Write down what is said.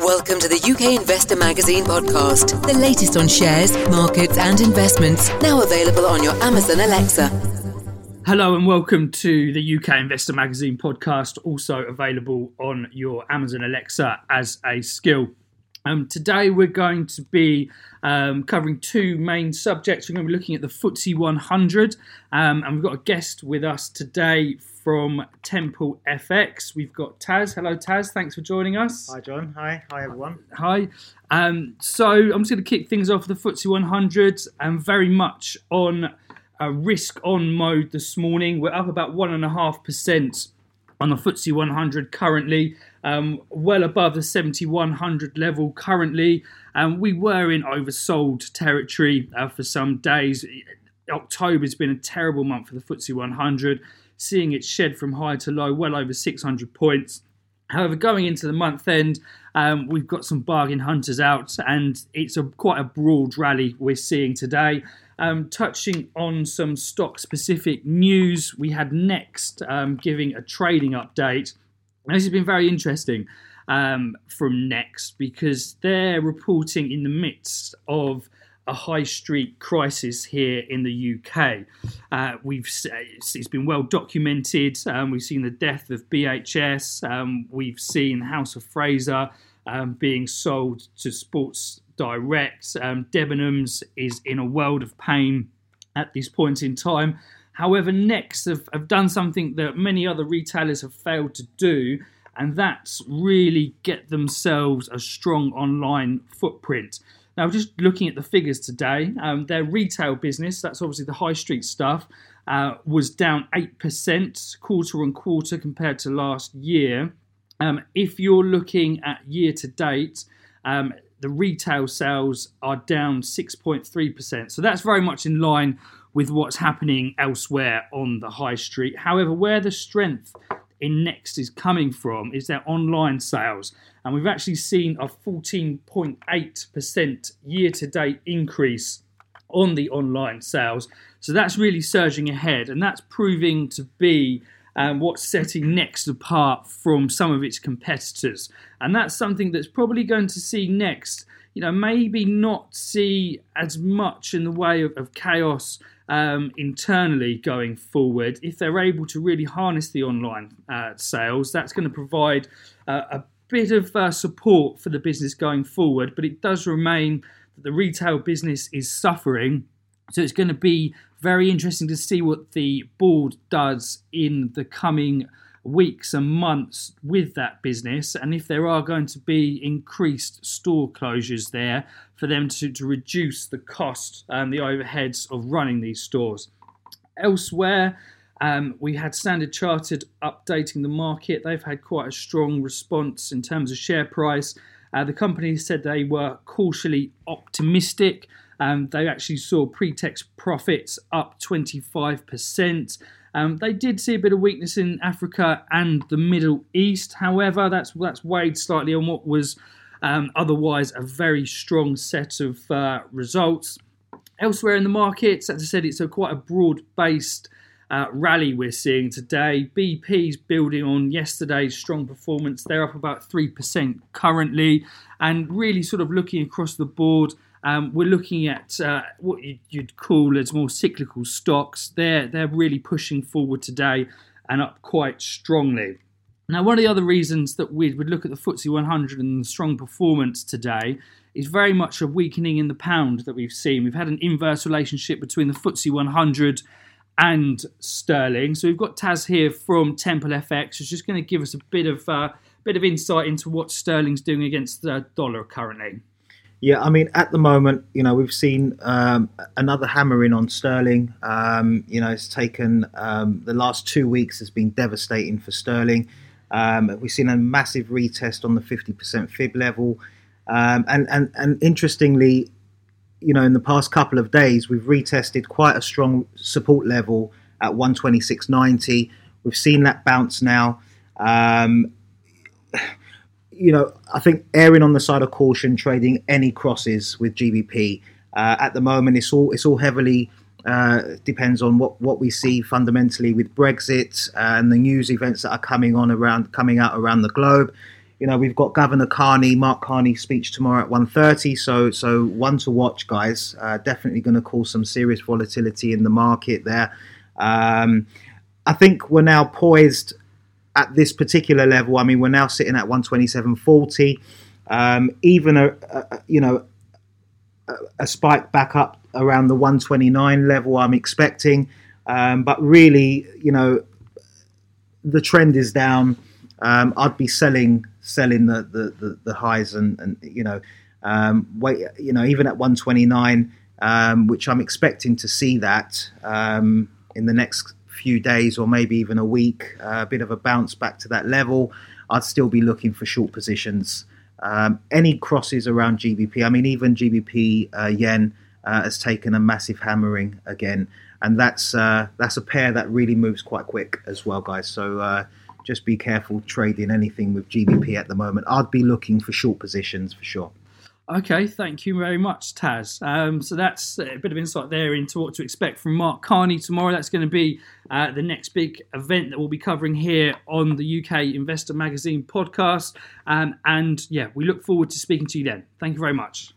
Welcome to the UK Investor Magazine podcast, the latest on shares, markets, and investments, now available on your Amazon Alexa. Hello and welcome to the UK Investor Magazine podcast, also available on your Amazon Alexa as a skill. Um, today we're going to be um, covering two main subjects. We're going to be looking at the FTSE 100, um, and we've got a guest with us today from Temple FX. We've got Taz. Hello, Taz. Thanks for joining us. Hi, John. Hi. Hi, everyone. Hi. Um, so I'm just going to kick things off with the FTSE 100 and very much on a risk on mode this morning. We're up about 1.5% on the FTSE 100 currently, um, well above the 7100 level currently. Um, we were in oversold territory uh, for some days. October's been a terrible month for the FTSE 100, seeing it shed from high to low, well over 600 points. However, going into the month end, um, we've got some bargain hunters out, and it's a quite a broad rally we're seeing today. Um, touching on some stock specific news, we had Next um, giving a trading update. And this has been very interesting um, from Next because they're reporting in the midst of a high street crisis here in the UK. Uh, we've it's been well documented. Um, we've seen the death of BHS. Um, we've seen the House of Fraser um, being sold to Sports direct. Um, Debenhams is in a world of pain at this point in time. However, Next have, have done something that many other retailers have failed to do, and that's really get themselves a strong online footprint. Now, just looking at the figures today, um, their retail business, that's obviously the high street stuff, uh, was down 8% quarter on quarter compared to last year. Um, if you're looking at year to date, um, the retail sales are down 6.3%. So that's very much in line with what's happening elsewhere on the high street. However, where the strength in Next is coming from is their online sales. And we've actually seen a 14.8% year to date increase on the online sales. So that's really surging ahead, and that's proving to be um, what's setting Next apart from some of its competitors. And that's something that's probably going to see Next, you know, maybe not see as much in the way of, of chaos um, internally going forward. If they're able to really harness the online uh, sales, that's going to provide uh, a bit of uh, support for the business going forward. But it does remain that the retail business is suffering. So it's going to be very interesting to see what the board does in the coming weeks and months with that business and if there are going to be increased store closures there for them to, to reduce the cost and the overheads of running these stores. Elsewhere, um, we had Standard Chartered updating the market. They've had quite a strong response in terms of share price. Uh, the company said they were cautiously optimistic um, they actually saw pre-tax profits up 25%. Um, they did see a bit of weakness in Africa and the Middle East. However, that's that's weighed slightly on what was um, otherwise a very strong set of uh, results. Elsewhere in the markets, as I said, it's a quite a broad-based uh, rally we're seeing today. BP's building on yesterday's strong performance. They're up about 3% currently, and really sort of looking across the board. Um, we're looking at uh, what you'd call as more cyclical stocks. They're they're really pushing forward today and up quite strongly. Now, one of the other reasons that we would look at the FTSE 100 and the strong performance today is very much a weakening in the pound that we've seen. We've had an inverse relationship between the FTSE 100 and sterling. So we've got Taz here from Temple FX, who's just going to give us a bit of uh, bit of insight into what sterling's doing against the dollar currently. Yeah, I mean, at the moment, you know, we've seen um, another hammering on sterling. Um, you know, it's taken um, the last two weeks has been devastating for sterling. Um, we've seen a massive retest on the 50% fib level, um, and and and interestingly, you know, in the past couple of days, we've retested quite a strong support level at 126.90. We've seen that bounce now. You know, I think erring on the side of caution, trading any crosses with GBP uh, at the moment, it's all it's all heavily uh, depends on what what we see fundamentally with Brexit and the news events that are coming on around coming out around the globe. you know, we've got Governor Carney, Mark Carney speech tomorrow at 1.30. So, so one to watch, guys. Uh, definitely going to cause some serious volatility in the market there. Um, I think we're now poised at this particular level. I mean, we're now sitting at 127.40. Um, even a, a, you know a, a, spike back up around the 129 level, I'm expecting. Um, but really, you know, the trend is down. Um, I'd be selling selling the the, the, the highs and, and you know um, wait you know even at 129 um, which I'm expecting to see that um, in the next few days or maybe even a week uh, a bit of a bounce back to that level I'd still be looking for short positions um, any crosses around GBP I mean even GBP uh, yen uh, has taken a massive hammering again and that's uh, that's a pair that really moves quite quick as well guys so uh, just be careful trading anything with GBP at the moment. I'd be looking for short positions for sure. Okay, thank you very much, Taz. Um, so that's a bit of insight there into what to expect from Mark Carney tomorrow. That's going to be uh, the next big event that we'll be covering here on the UK Investor Magazine podcast. Um, and yeah, we look forward to speaking to you then. Thank you very much.